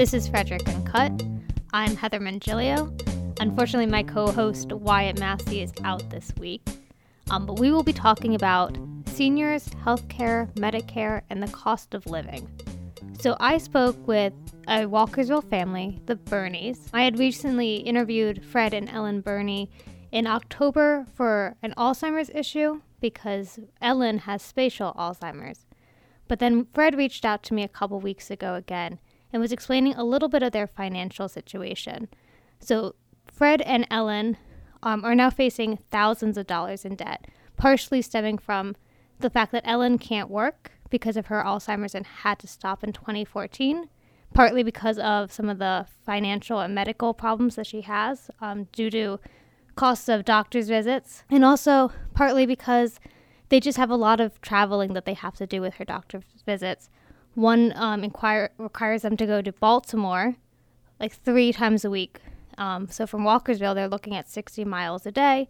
This is Frederick Uncut. I'm Heather Mongilio. Unfortunately, my co host Wyatt Massey is out this week. Um, but we will be talking about seniors, healthcare, Medicare, and the cost of living. So I spoke with a Walkersville family, the Berneys. I had recently interviewed Fred and Ellen Berney in October for an Alzheimer's issue because Ellen has spatial Alzheimer's. But then Fred reached out to me a couple weeks ago again and was explaining a little bit of their financial situation. So Fred and Ellen um, are now facing thousands of dollars in debt, partially stemming from the fact that Ellen can't work because of her Alzheimer's and had to stop in 2014, partly because of some of the financial and medical problems that she has um, due to costs of doctor's visits, and also partly because they just have a lot of traveling that they have to do with her doctor's visits. One um, inquire, requires them to go to Baltimore like three times a week. Um, so from Walkersville, they're looking at 60 miles a day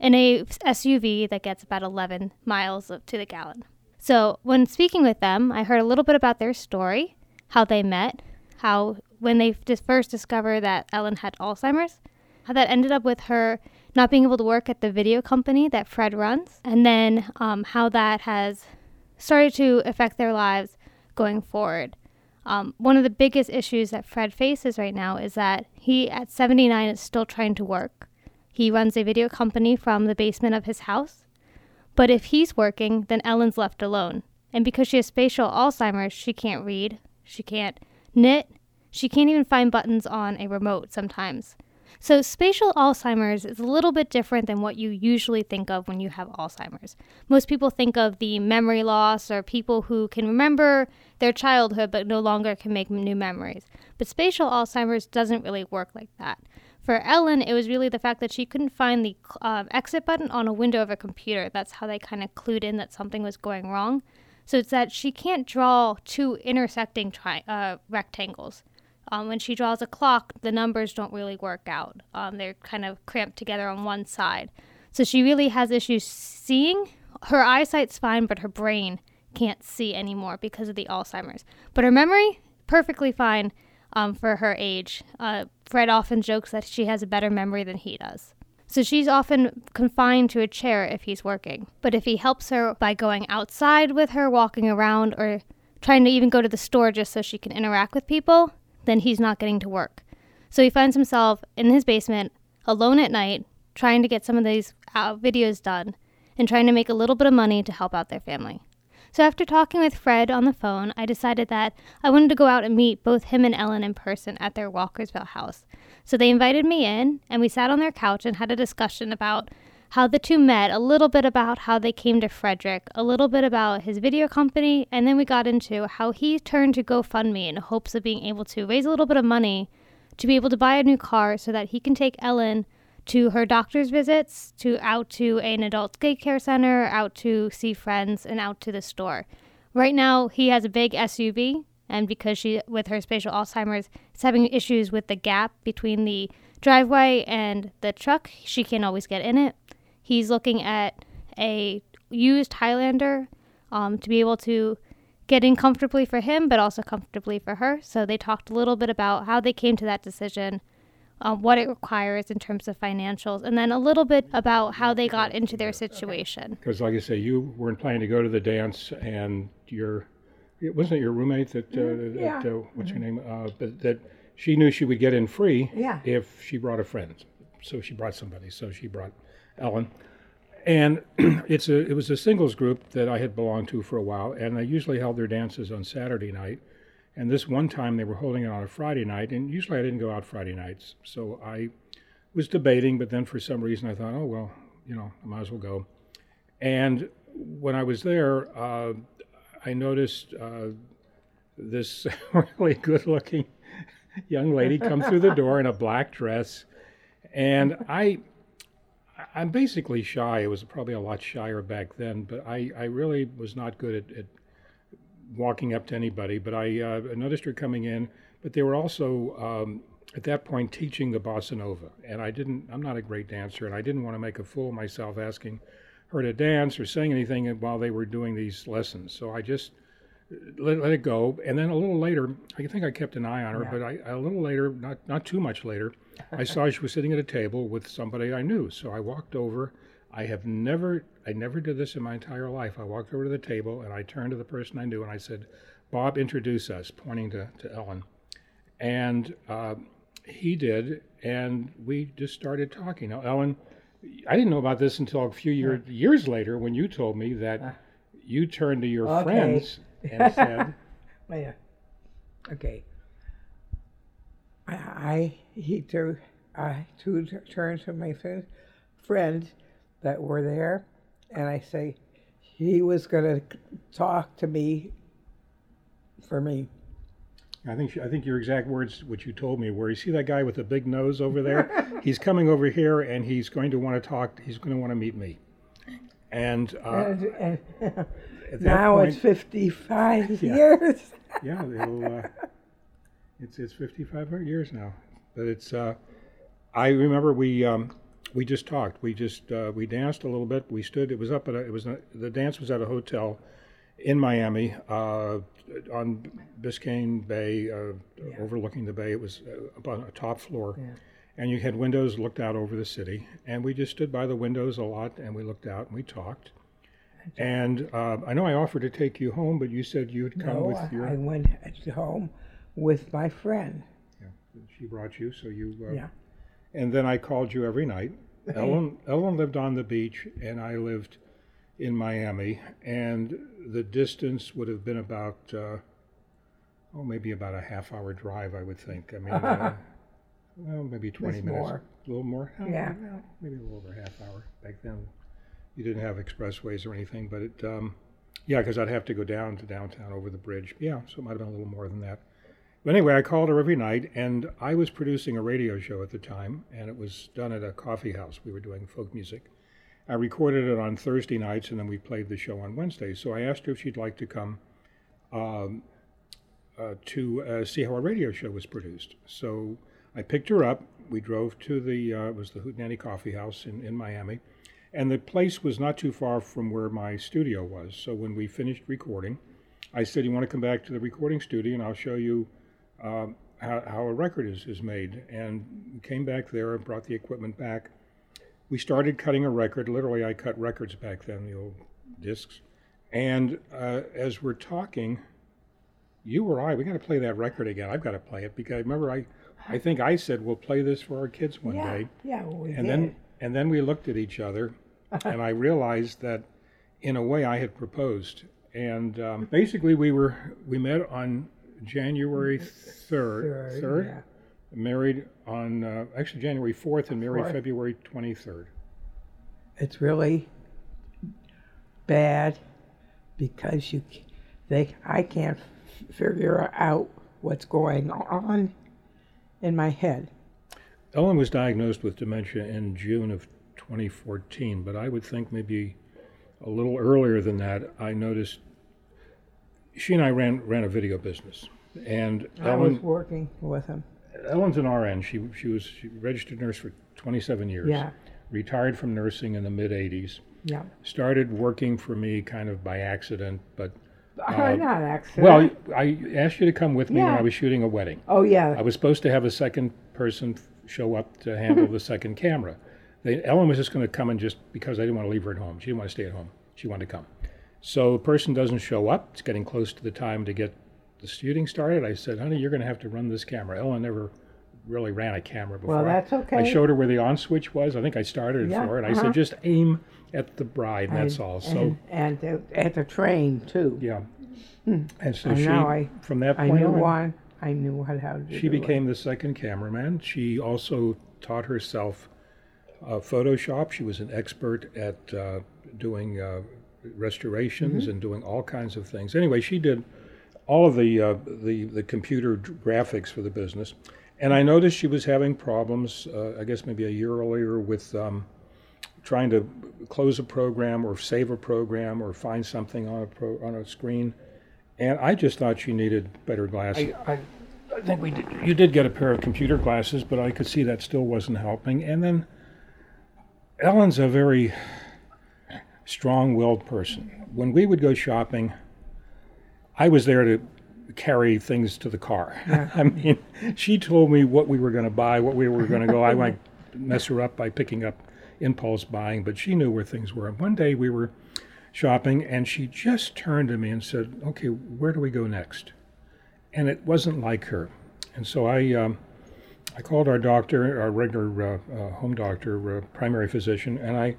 in a SUV that gets about 11 miles to the gallon. So when speaking with them, I heard a little bit about their story, how they met, how when they first discovered that Ellen had Alzheimer's, how that ended up with her not being able to work at the video company that Fred runs, and then um, how that has started to affect their lives going forward. Um, one of the biggest issues that Fred faces right now is that he, at 79, is still trying to work. He runs a video company from the basement of his house. But if he's working, then Ellen's left alone. And because she has spatial Alzheimer's, she can't read, she can't knit, she can't even find buttons on a remote sometimes. So, spatial Alzheimer's is a little bit different than what you usually think of when you have Alzheimer's. Most people think of the memory loss or people who can remember their childhood but no longer can make new memories. But spatial Alzheimer's doesn't really work like that. For Ellen, it was really the fact that she couldn't find the uh, exit button on a window of a computer. That's how they kind of clued in that something was going wrong. So it's that she can't draw two intersecting tri- uh, rectangles. Um, when she draws a clock, the numbers don't really work out. Um, they're kind of cramped together on one side. So she really has issues seeing. Her eyesight's fine, but her brain can't see anymore because of the Alzheimer's. But her memory, perfectly fine um, for her age. Uh, Fred often jokes that she has a better memory than he does. So she's often confined to a chair if he's working. But if he helps her by going outside with her, walking around, or trying to even go to the store just so she can interact with people, then he's not getting to work. So he finds himself in his basement, alone at night, trying to get some of these uh, videos done and trying to make a little bit of money to help out their family. So after talking with Fred on the phone, I decided that I wanted to go out and meet both him and Ellen in person at their Walkersville house. So they invited me in, and we sat on their couch and had a discussion about how the two met, a little bit about how they came to Frederick, a little bit about his video company, and then we got into how he turned to GoFundMe in hopes of being able to raise a little bit of money to be able to buy a new car so that he can take Ellen to her doctor's visits, to out to an adult daycare center, out to see friends, and out to the store. Right now, he has a big SUV, and because she, with her spatial Alzheimer's, is having issues with the gap between the driveway and the truck, she can't always get in it. He's looking at a used Highlander um, to be able to get in comfortably for him, but also comfortably for her. So they talked a little bit about how they came to that decision, uh, what it requires in terms of financials, and then a little bit about how they got into their situation. Because, like I say, you weren't planning to go to the dance, and your it wasn't your roommate that, uh, Mm-hmm. Yeah. that uh, what's her name, uh, but that she knew she would get in free Yeah. if she brought a friend. So she brought somebody. So she brought Ellen, and it's a it was a singles group that I had belonged to for a while, and they usually held their dances on Saturday night. And this one time they were holding it on a Friday night, and usually I didn't go out Friday nights, so I was debating, but then for some reason I thought, oh well, you know, I might as well go. And when I was there, uh, I noticed uh, this really good-looking young lady come through the door in a black dress, and I. I'm basically shy. I was probably a lot shyer back then, but I, I really was not good at, at walking up to anybody. But I uh, noticed her coming in, but they were also um, at that point teaching the bossa nova, and I didn't. I'm not a great dancer, and I didn't want to make a fool of myself asking her to dance or sing anything while they were doing these lessons. So I just let, let it go. And then a little later, I think I kept an eye on her, Yeah. but I, a little later, not, not too much later, I saw she was sitting at a table with somebody I knew. So I walked over. I have never, I never did this in my entire life. I walked over to the table and I turned to the person I knew and I said, Bob, introduce us, pointing to, to Ellen. And uh, he did, and we just started talking. Now, Ellen, I didn't know about this until a few year, years later when you told me that you turned to your Okay. friends and said, a- Okay. I, I he turned I two turned to my friend, friends that were there, and I say he was going to talk to me for me. I think she, I think your exact words, what you told me, were you see that guy with the big nose over there? he's coming over here, and he's going to want to talk. He's going to want to meet me. And uh, And, and at that now point, it's 55 Yeah. years. yeah, uh, it's it's 55 years now, but it's. Uh, I remember we um, we just talked. We just uh, we danced a little bit. We stood. It was up at a, it was a, the dance was at a hotel in Miami uh, on Biscayne Bay, uh, overlooking the bay. It was uh, up on a top floor. And you had windows looked out over the city, and we just stood by the windows a lot, and we looked out and we talked. And uh, I know I offered to take you home, but you said you'd come No, with I, your. I went home with my friend. Yeah, She brought you, so you. Uh, Yeah. And then I called you every night. Ellen, Ellen lived on the beach, and I lived in Miami, and the distance would have been about, uh, oh, maybe about a half-hour drive, I would think. I mean, uh, well, maybe 20 It's minutes, more. a little more. Oh, Yeah. well, maybe a little over a half hour. Back then, you didn't have expressways or anything, but it, um, yeah, because I'd have to go down to downtown over the bridge. Yeah, so it might have been a little more than that. But anyway, I called her every night, and I was producing a radio show at the time, and it was done at a coffee house. We were doing folk music. I recorded it on Thursday nights, and then we played the show on Wednesdays. So I asked her if she'd like to come um, uh, to uh, see how a radio show was produced. So I picked her up. We drove to the uh, it was the Hootenanny Coffee House in, in Miami, and the place was not too far from where my studio was. So when we finished recording, I said, "You want to come back to the recording studio, and I'll show you um, how, how a record is, is made." And we came back there and brought the equipment back. We started cutting a record. Literally, I cut records back then, the old discs. And uh, as we're talking, you or I, we got to play that record again. I've got to play it because remember, I, I think I said we'll play this for our kids one yeah, day. yeah, well, we And did. then and then we looked at each other, and I realized that, in a way, I had proposed. And um, basically, we were we met on January third, Third, yeah. married on uh, actually January fourth, and married Fourth. February twenty third. it's really bad because you they I can't figure out what's going on in my head. Ellen was diagnosed with dementia in June of 2014, but I would think maybe a little earlier than that. I noticed she and I ran ran a video business, and I was working with him. Ellen's an RN. She she was she registered nurse for 27 years. Yeah, Retired from nursing in the mid 80s. yeah. Started working for me kind of by accident, but Uh, not accident. well, I asked you to come with me when I was shooting a wedding. oh yeah, I was supposed to have a second person show up to handle the second camera. They, Ellen was just going to come and just because I didn't want to leave her at home. She didn't want to stay at home. She wanted to come. So the person doesn't show up. It's getting close to the time to get the shooting started. I said, "Honey, you're going to have to run this camera." Ellen never really ran a camera before. well that's okay. I showed her where the on switch was. I think I started it Yeah, for her, and I uh-huh. said, "Just aim at the bride, and that's all." So and, and at the train too. yeah, and so And she I- from that point I knew on, one. I knew how to she do it. became the second cameraman. She also taught herself uh, Photoshop. She was an expert at uh, doing uh, restorations Mm-hmm. and doing all kinds of things. Anyway, she did all of the uh, the the computer graphics for the business. And I noticed she was having problems. Uh, I guess maybe a year earlier with um, trying to close a program or save a program or find something on a pro, on a screen. And I just thought she needed better glasses. I, I, I think we did, you did get a pair of computer glasses, but I could see that still wasn't helping. And then Ellen's a very strong-willed person. When we would go shopping, I was there to carry things to the car. I mean, she told me what we were going to buy, what we were going to go. I might mess her up by picking up impulse buying, but she knew where things were. And one day we were shopping, and she just turned to me and said, "Okay, where do we go next?" And it wasn't like her. And so I, um, I called our doctor, our regular uh, uh, home doctor, uh, primary physician, and I,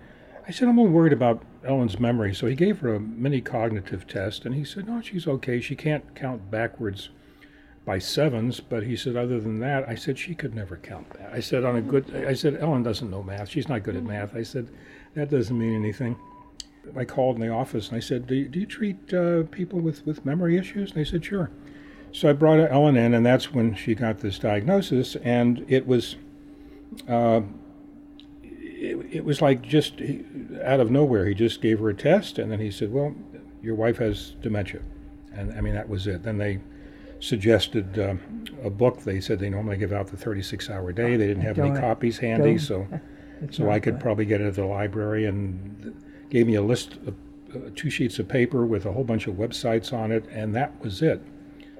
I said, I'm a little worried about Ellen's memory. So he gave her a mini cognitive test, and he said, No, she's okay. She can't count backwards by sevens, but he said, other than that, I said, she could never count that. I said, on a good, I said, Ellen doesn't know math. She's not good at math. I said, that doesn't mean anything. I called in the office and I said, do you, do you treat uh, people with, with memory issues? And they said, sure. So I brought Ellen in, and that's when she got this diagnosis, and it was, uh, it, it was like just out of nowhere. He just gave her a test, and then he said, well, your wife has dementia. And I mean, that was it. Then they suggested uh, a book. They said they normally give out the 36 hour day. They didn't have any Don't- copies handy, so It's so I could good. probably get it at the library and gave me a list of uh, two sheets of paper with a whole bunch of websites on it, and that was it,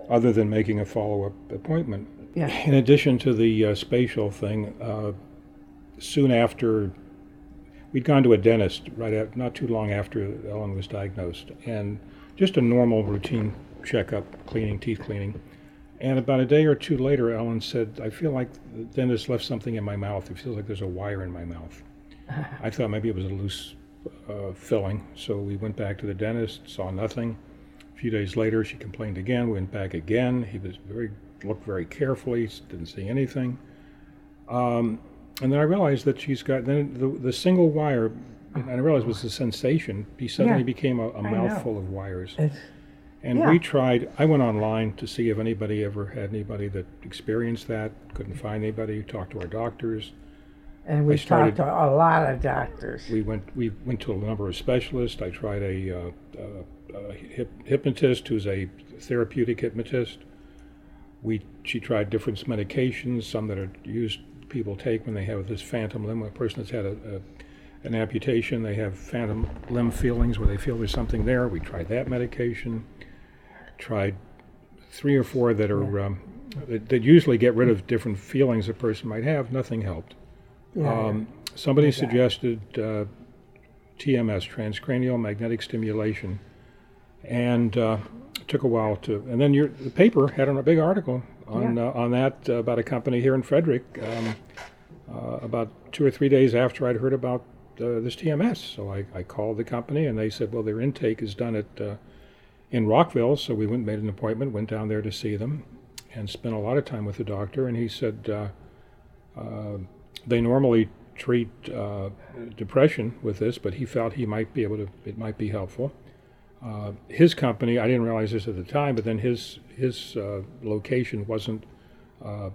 other than making a follow up appointment. Yeah. In addition to the uh, spatial thing, uh, soon after, we'd gone to a dentist right at, not too long after Ellen was diagnosed, and just a normal routine checkup, cleaning, teeth cleaning. And about a day or two later, Ellen said, I feel like the dentist left something in my mouth. It feels like there's a wire in my mouth. I thought maybe it was a loose uh, filling. So we went back to the dentist, saw nothing. A few days later, she complained again. Went back again. He was very looked very carefully, didn't see anything. Um, and then I realized that she's got then the, the single wire. And I realized it was a sensation. He suddenly Yeah, became a, know. mouthful of wires. It's, And Yeah. we tried, I went online to see if anybody ever had anybody that experienced that. Couldn't find anybody. Talked to our doctors. And we started- talked to a lot of doctors. We went, we went to a number of specialists. I tried a, uh, uh, a hip, hypnotist who's a therapeutic hypnotist. We, she tried different medications, some that are used people take when they have this phantom limb. A person that's had a, a an amputation, they have phantom limb feelings where they feel there's something there. We tried that medication. Tried three or four that are um, that, that usually get rid of different feelings a person might have. Nothing helped. Yeah, Um, somebody suggested uh, TMS, transcranial magnetic stimulation, and uh, it took a while to. And then your, the paper had a big article on uh, on that uh, about a company here in Frederick. Um, uh, about two or three days after I'd heard about uh, this TMS, so I, I called the company and they said, well, their intake is done at uh, in Rockville. So we went made an appointment, went down there to see them, and spent a lot of time with the doctor. And he said. Uh, uh, they normally treat uh, depression with this, but he felt he might be able to. It might be helpful. Uh, his company, I didn't realize this at the time, but then his his uh, location wasn't uh,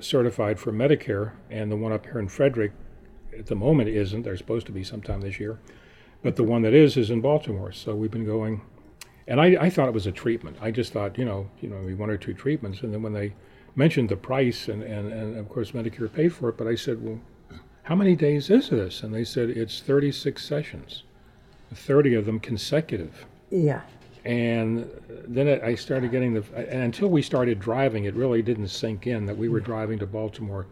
certified for Medicare, and the one up here in Frederick, at the moment, isn't. They're supposed to be sometime this year, but the one that is is in Baltimore. So we've been going, and I, I thought it was a treatment. I just thought, you know, you know, one or two treatments, and then when they mentioned the price, and, and, and of course Medicare paid for it, but I said, well, how many days is this? And they said it's 36 sessions, 30 of them consecutive. yeah, And then it, I started getting the, and until we started driving, it really didn't sink in that we were driving to Baltimore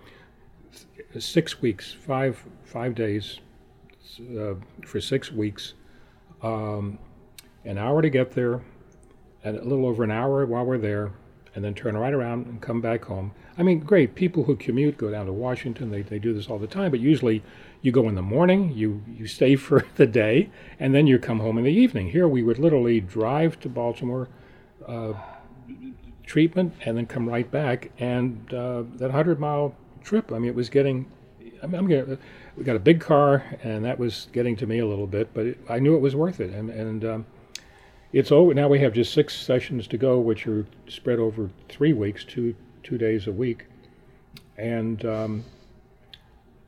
six weeks, five, five days uh, for six weeks, um, an hour to get there, and a little over an hour while we're there, and then turn right around and come back home. I mean, great. People who commute go down to Washington. They, they do this all the time, but usually you go in the morning, you, you stay for the day, and then you come home in the evening. Here we would literally drive to Baltimore, uh, treatment, and then come right back. And uh, that 100 mile trip, I mean, it was getting, I mean, I'm we got a big car, and that was getting to me a little bit, but it, I knew it was worth it. And, and um, it's over. Now we have just six sessions to go, which are spread over three weeks, two two days a week, and um,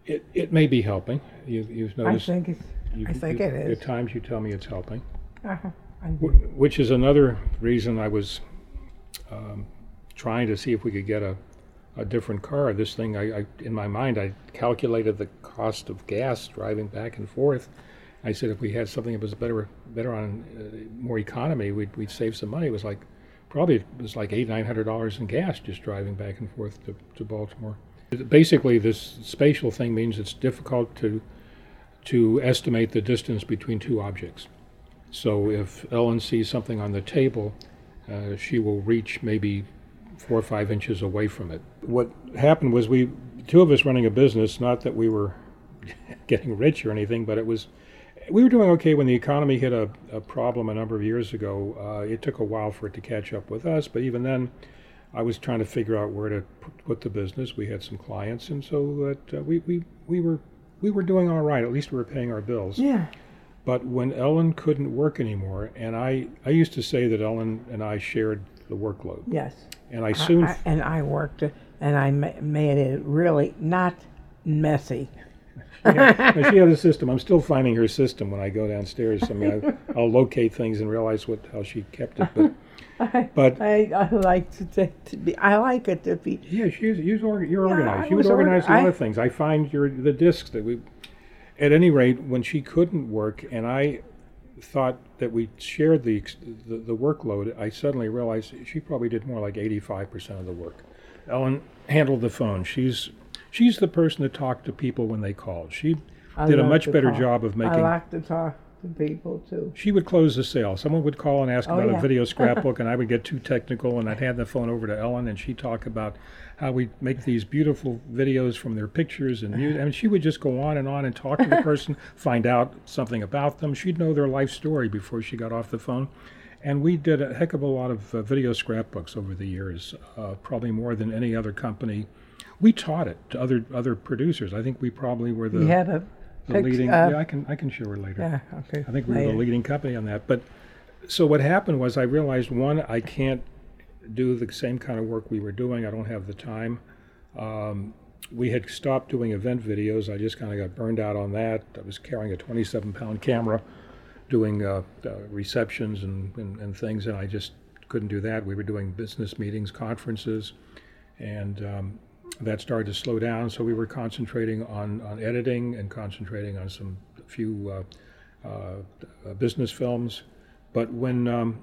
it it may be helping. You, you've I noticed. think it's, you, I think you- it is. At times, you tell me it's helping, uh-huh, I which is another reason I was um, trying to see if we could get a a different car. This thing, I, I in my mind, I calculated the cost of gas driving back and forth. I said if we had something that was better, better on uh, more economy, we'd, we'd save some money. It was like probably it was like eight nine hundred dollars in gas just driving back and forth to, to Baltimore. Basically, this spatial thing means it's difficult to to estimate the distance between two objects. So if Ellen sees something on the table, uh, she will reach maybe four or five inches away from it. What happened was we, two of us running a business, not that we were getting rich or anything, but it was, we were doing okay when the economy hit a, a problem a number of years ago. Uh, it took a while for it to catch up with us, but even then, I was trying to figure out where to put the business. We had some clients, and so that uh, we, we, we were we were doing all right. At least we were paying our bills. Yeah. But when Ellen couldn't work anymore, and I, I used to say that Ellen and I shared the workload. Yes. And I soon. I, I, and I worked it, and I ma- made it really not messy. Yeah, she had a system. I'm still finding her system when I go downstairs. I mean, I, will locate things and realize what how she kept it. But, I, but I, I like to, to, be. I like it to be. yeah, she's you're, you're Yeah, organized. You would organize a lot I- of things. I find your the discs that we. At any rate, when she couldn't work, and I thought that we shared the, the the workload, I suddenly realized she probably did more like 85% of the work. Ellen handled the phone. She's she's the person to talk to people when they called. She I did a much better talk. job of making. I like to talk to people too. she would close the sale. Someone would call and ask Oh, about yeah. a video scrapbook, and I would get too technical, and I'd hand the phone over to Ellen, and she'd talk about how we make these beautiful videos from their pictures and music. I mean, she would just go on and on and talk to the person, find out something about them. She'd know their life story before she got off the phone. And we did a heck of a lot of uh, video scrapbooks over the years, uh, probably more than any other company. We taught it to other other producers. I think we probably were the, we had a the leading. uh, yeah, I can I can show her later. yeah. Okay. I think we were the leading company on that. But so what happened was I realized one, I can't do the same kind of work we were doing. I don't have the time. Um, we had stopped doing event videos. I just kind of got burned out on that. I was carrying a 27 pound camera, doing uh, uh, receptions and, and, and things, and I just couldn't do that. We were doing business meetings, conferences, and um, that started to slow down. So we were concentrating on, on editing and concentrating on some few uh, uh, business films. But when um,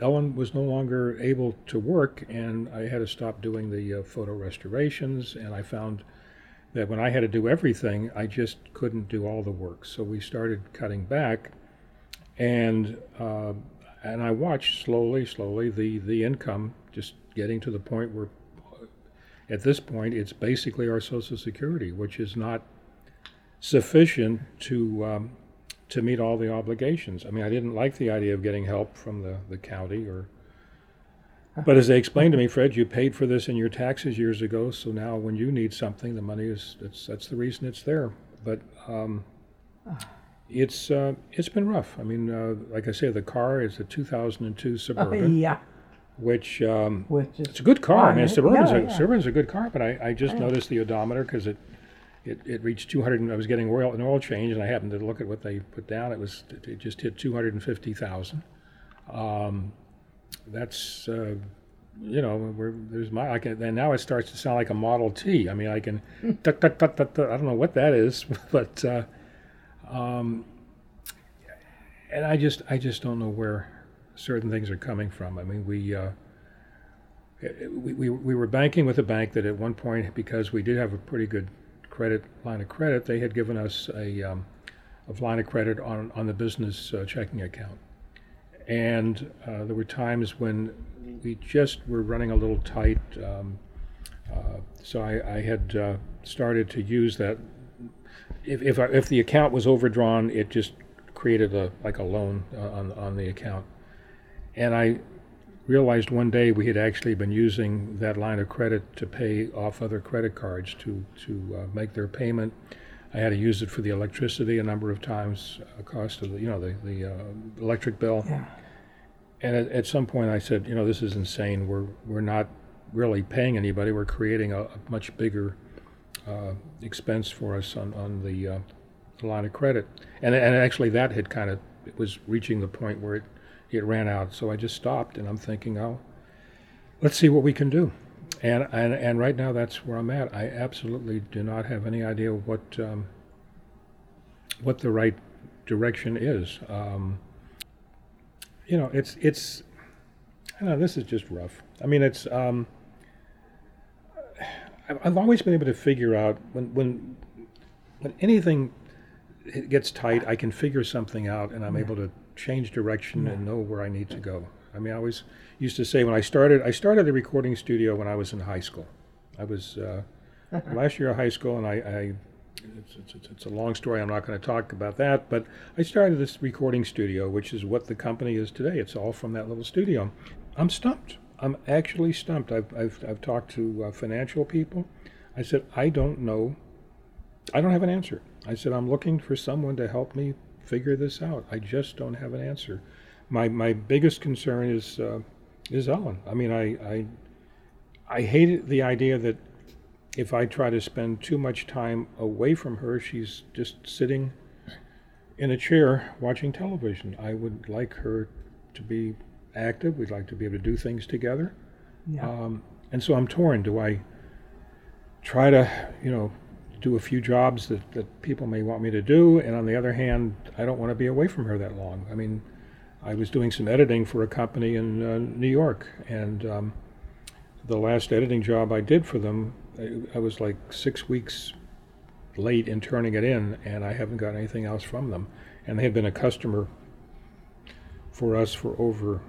Ellen was no longer able to work, and I had to stop doing the uh, photo restorations, and I found that when I had to do everything, I just couldn't do all the work. So we started cutting back, and uh, and I watched slowly, slowly the the income just getting to the point where, at this point, it's basically our Social Security, which is not sufficient to um, to meet all the obligations. I mean, I didn't like the idea of getting help from the, the county or. But as they explained to me, Fred, you paid for this in your taxes years ago, so now when you need something, the money is it's, that's the reason it's there. But um, it's uh, it's been rough. I mean, uh, like I say, the car is a 2002 Oh, Suburban, yeah. Which um, Which is it's a good car. I mean, Suburban's, yeah, a, yeah. Suburban's a good car, but I, I just Yeah. noticed the odometer because it, it it reached 200. and I was getting oil an oil change, and I happened to look at what they put down. It was it, just hit 250,000. Um, that's uh, you know, there's my I can and now it starts to sound like a Model T. I mean, I can tut, tut, tut, tut, I don't know what that is, but uh, um, and I just I just don't know where certain things are coming from. I mean, we. Uh, we, we, we were banking with a bank that at one point, because we did have a pretty good credit line of credit, they had given us a, um, a line of credit on, on the business uh, checking account. And uh, there were times when we just were running a little tight. Um, uh, so I, I had uh, started to use that. If, if, I, if the account was overdrawn, it just created a like a loan uh, on, on the account. And I realized one day we had actually been using that line of credit to pay off other credit cards to to uh, make their payment. I had to use it for the electricity a number of times, uh, cost of the you know the the uh, electric bill. Yeah. And at, at some point, I said, you know, this is insane. We're we're not really paying anybody. We're creating a, a much bigger uh, expense for us on on the, uh, the line of credit. And and actually, that had kind of it was reaching the point where it it ran out. So I just stopped, and I'm thinking, oh, let's see what we can do. And and and right now, that's where I'm at. I absolutely do not have any idea what um, what the right direction is. Um, you know, it's it's I know this is just rough. I mean, it's. Um, I've, I've always been able to figure out when when when anything gets tight, I can figure something out, and I'm able to change direction and know where I need to go. I mean, I always used to say when I started, I started the recording studio when I was in high school. I was uh, last year of high school, and I, I it's, it's, it's a long story. I'm not going to talk about that, but I started this recording studio, which is what the company is today. It's all from that little studio. I'm stumped. I'm actually stumped. I've, I've, I've talked to uh, financial people. I said, I don't know. I don't have an answer. I said, I'm looking for someone to help me figure this out. I just don't have an answer. My, my biggest concern is, uh, is Ellen. I mean, I, I, I hate the idea that if I try to spend too much time away from her, she's just sitting in a chair watching television. I would like her to be active. We'd like to be able to do things together. Yeah. Um, and so I'm torn. Do I try to, you know, do a few jobs that, that people may want me to do? And on the other hand, I don't want to be away from her that long. I mean, I was doing some editing for a company in uh, New York, and um, the last editing job I did for them, I, I was like six weeks late in turning it in, and I haven't got anything else from them. And they had been a customer for us for over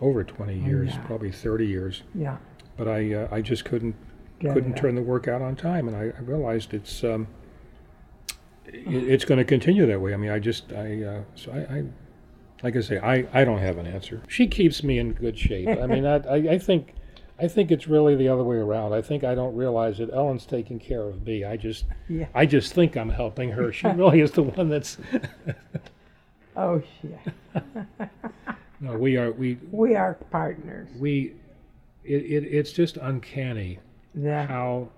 over 20 years, yeah. probably 30 years. yeah. But I uh, I just couldn't Get couldn't it. turn the work out on time, and I, I realized it's um, it, it's going to continue that way. I mean, I just I uh, so I, I like I say I, I don't have an answer. She keeps me in good shape. I mean, I, I I think I think it's really the other way around. I think I don't realize that Ellen's taking care of me. I just Yeah. I just think I'm helping her. She really is the one that's. Oh, yeah. no, we are we We are partners. we it, it it's just uncanny Yeah. how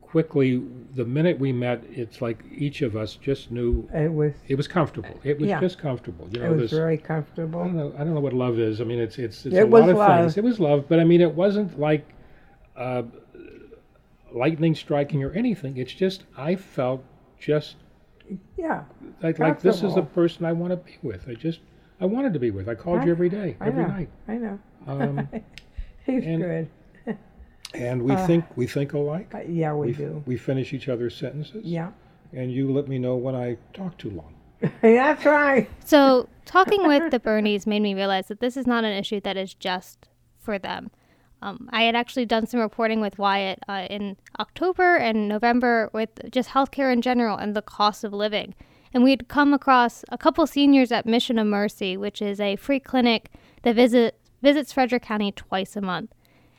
quickly the minute we met it's like each of us just knew It was. it was comfortable it was Yeah. just comfortable you It was this very i don't comfortable. know i don't know what love is i mean it's it's, it's It a was lot of love. things it was love but i mean it wasn't like uh, lightning striking or anything it's just i felt just Yeah. like like this is the person i want to be with i just i wanted to be with i called I- you every day I every know. night I know. um, He's and- good. And we Uh, think we think alike Uh, yeah, we we, do. we finish each other's sentences Yeah. and you let me know when I talk too long. That's right. So, talking with the Berneys made me realize that this is not an issue that is just for them. Um, I had actually done some reporting with Wyatt uh, in October and November with just healthcare in general and the cost of living. And we had come across a couple seniors at Mission of Mercy, which is a free clinic that visit, visits Frederick County twice a month.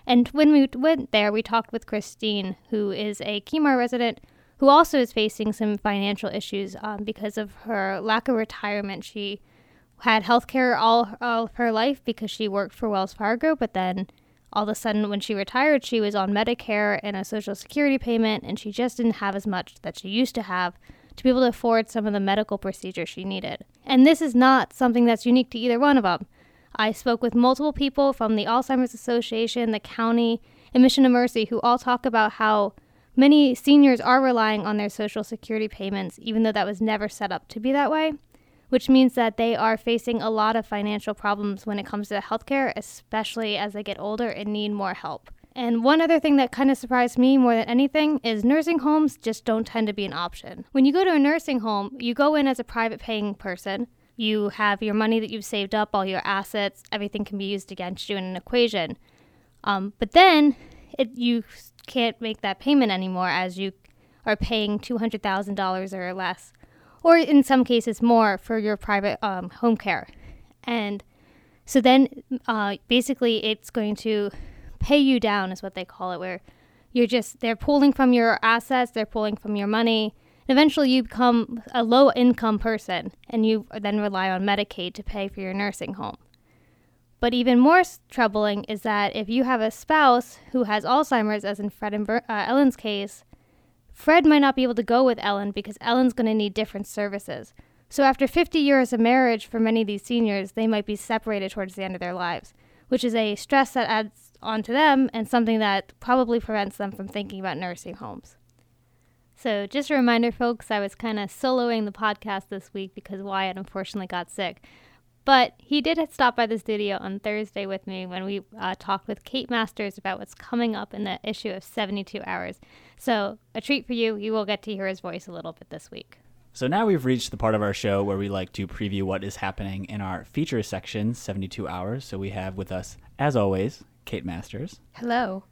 And when we went there, we talked with Christine, who is a Keymar resident who also is facing some financial issues um, because of her lack of retirement. She had health care all, all of her life because she worked for Wells Fargo, but then all of a sudden, when she retired, she was on Medicare and a Social Security payment, and she just didn't have as much that she used to have to be able to afford some of the medical procedures she needed. And this is not something that's unique to either one of them. I spoke with multiple people from the Alzheimer's Association, the county, and Mission of Mercy who all talk about how many seniors are relying on their Social Security payments, even though that was never set up to be that way, which means that they are facing a lot of financial problems when it comes to healthcare, especially as they get older and need more help. And one other thing that kind of surprised me more than anything is nursing homes just don't tend to be an option. When you go to a nursing home, you go in as a private paying person. You have your money that you've saved up, all your assets, everything can be used against you in an equation. Um, but then it, you can't make that payment anymore as you are paying $200,000 or less, or in some cases more for your private um, home care. And so then uh, basically it's going to pay you down, is what they call it, where you're just, they're pulling from your assets, they're pulling from your money. And eventually you become a low income person and you then rely on Medicaid to pay for your nursing home. But even more troubling is that if you have a spouse who has Alzheimer's, as in Fred and Ber- uh, Ellen's case, Fred might not be able to go with Ellen because Ellen's going to need different services. So after 50 years of marriage for many of these seniors, they might be separated towards the end of their lives, which is a stress that adds onto them and something that probably prevents them from thinking about nursing homes. So, just a reminder, folks, I was kind of soloing the podcast this week because Wyatt unfortunately got sick. But he did stop by the studio on Thursday with me when we uh, talked with Kate Masters about what's coming up in the issue of 72 Hours. So, a treat for you. You will get to hear his voice a little bit this week. So now we've reached the part of our show where we like to preview what is happening in our feature section, 72 Hours. So we have with us, as always, Kate Masters. Hello.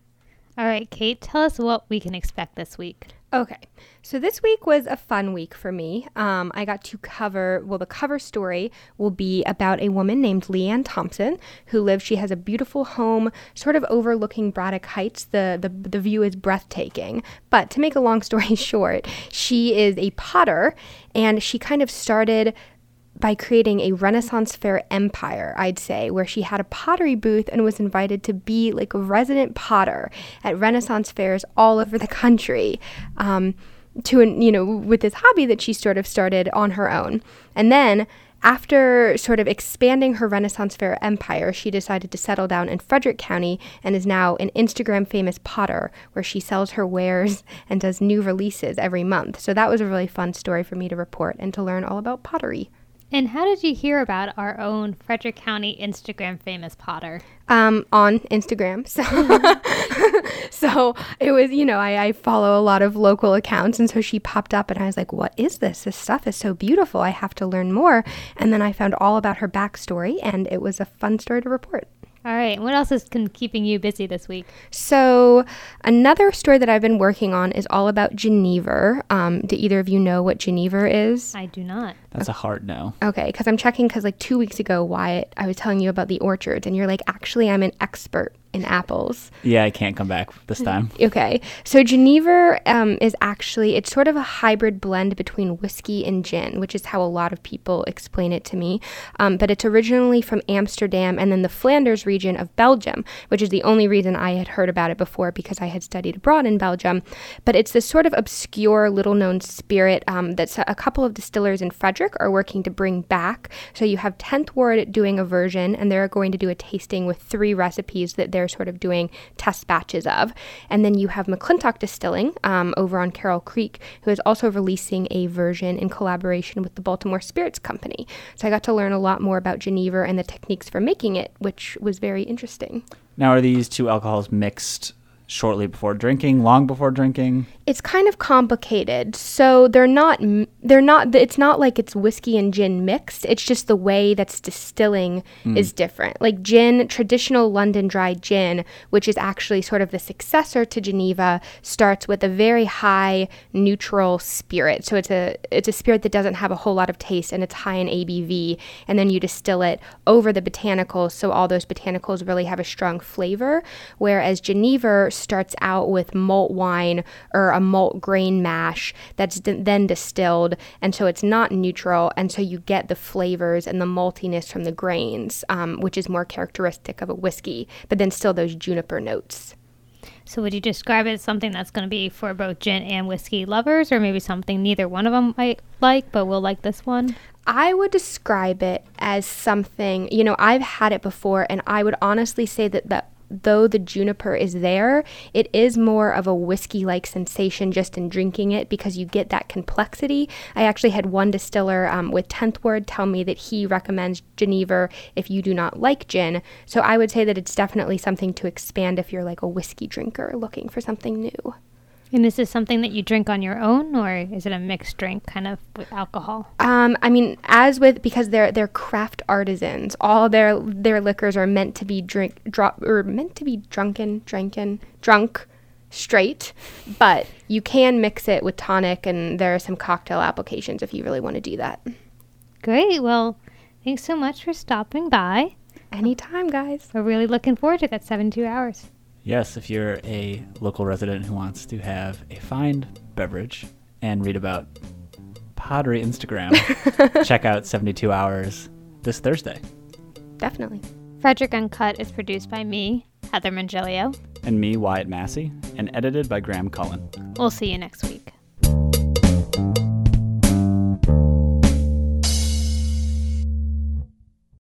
All right, Kate, tell us what we can expect this week. Okay, so this week was a fun week for me. Um, I got to cover, well, the cover story will be about a woman named Leanne Thompson who lives, she has a beautiful home sort of overlooking Braddock Heights. The, the, the view is breathtaking. But to make a long story short, she is a potter and she kind of started by creating a Renaissance fair empire, I'd say, where she had a pottery booth and was invited to be like a resident potter at Renaissance fairs all over the country. Um, to you know with this hobby that she sort of started on her own and then after sort of expanding her Renaissance Fair empire, she decided to settle down in Frederick County and is now an Instagram famous potter where she sells her wares and does new releases every month. So that was a really fun story for me to report and to learn all about pottery. And how did you hear about our own Frederick County Instagram famous potter? Um, on Instagram. So, so it was, you know, I, I follow a lot of local accounts. And so she popped up and I was like, what is this? This stuff is so beautiful. I have to learn more. And then I found all about her backstory and it was a fun story to report. All right. What else is keeping you busy this week? So, another story that I've been working on is all about Genever. Um, do either of you know what Genever is? I do not. That's a hard no. Okay, because I'm checking because like two weeks ago, Wyatt, I was telling you about the orchards, and you're like, actually, I'm an expert in apples. Yeah, I can't come back this time. Okay, so Genever um, is actually it's sort of a hybrid blend between whiskey and gin, which is how a lot of people explain it to me. Um, but it's originally from Amsterdam and then the Flanders region of Belgium, which is the only reason I had heard about it before because I had studied abroad in Belgium. But it's this sort of obscure, little-known spirit um, that a couple of distillers in Frederick are working to bring back. So you have Tenth Ward doing a version, and they're going to do a tasting with three recipes that they're sort of doing test batches of. And then you have McClintock Distilling um, over on Carroll Creek, who is also releasing a version in collaboration with the Baltimore Spirits Company. So I got to learn a lot more about Genever and the techniques for making it, which was very interesting. Now, are these two alcohols mixed shortly before drinking, long before drinking? It's kind of complicated. So they're not they're not it's not like it's whiskey and gin mixed. It's just the way that's distilling mm. is different. Like gin, traditional London dry gin, which is actually sort of the successor to Genever, starts with a very high neutral spirit. So it's a it's a spirit that doesn't have a whole lot of taste and it's high in ABV and then you distill it over the botanicals so all those botanicals really have a strong flavor whereas Genever starts out with malt wine or a malt grain mash that's d- then distilled. And so it's not neutral. And so you get the flavors and the maltiness from the grains, um, which is more characteristic of a whiskey, but then still those juniper notes. So, would you describe it as something that's going to be for both gin and whiskey lovers, or maybe something neither one of them might like, but will like this one? I would describe it as something, you know, I've had it before, and I would honestly say that the though the juniper is there, it is more of a whiskey like sensation just in drinking it because you get that complexity. I actually had one distiller um, with 10th Ward tell me that he recommends Genever if you do not like gin. So I would say that it's definitely something to expand if you're like a whiskey drinker looking for something new. And is this something that you drink on your own, or is it a mixed drink, kind of with alcohol? Um, I mean, as with because they're they're craft artisans, all their their liquors are meant to be drink drop or meant to be drunken, drinking, drunk, straight. But you can mix it with tonic, and there are some cocktail applications if you really want to do that. Great. Well, thanks so much for stopping by. Anytime, guys. We're really looking forward to that 72 hours. Yes, if you're a local resident who wants to have a fine beverage and read about pottery Instagram, check out 72 Hours this Thursday. Definitely. Frederick Uncut is produced by me, Heather Mongilio. And me, Wyatt Massey, and edited by Graham Cullen. We'll see you next week.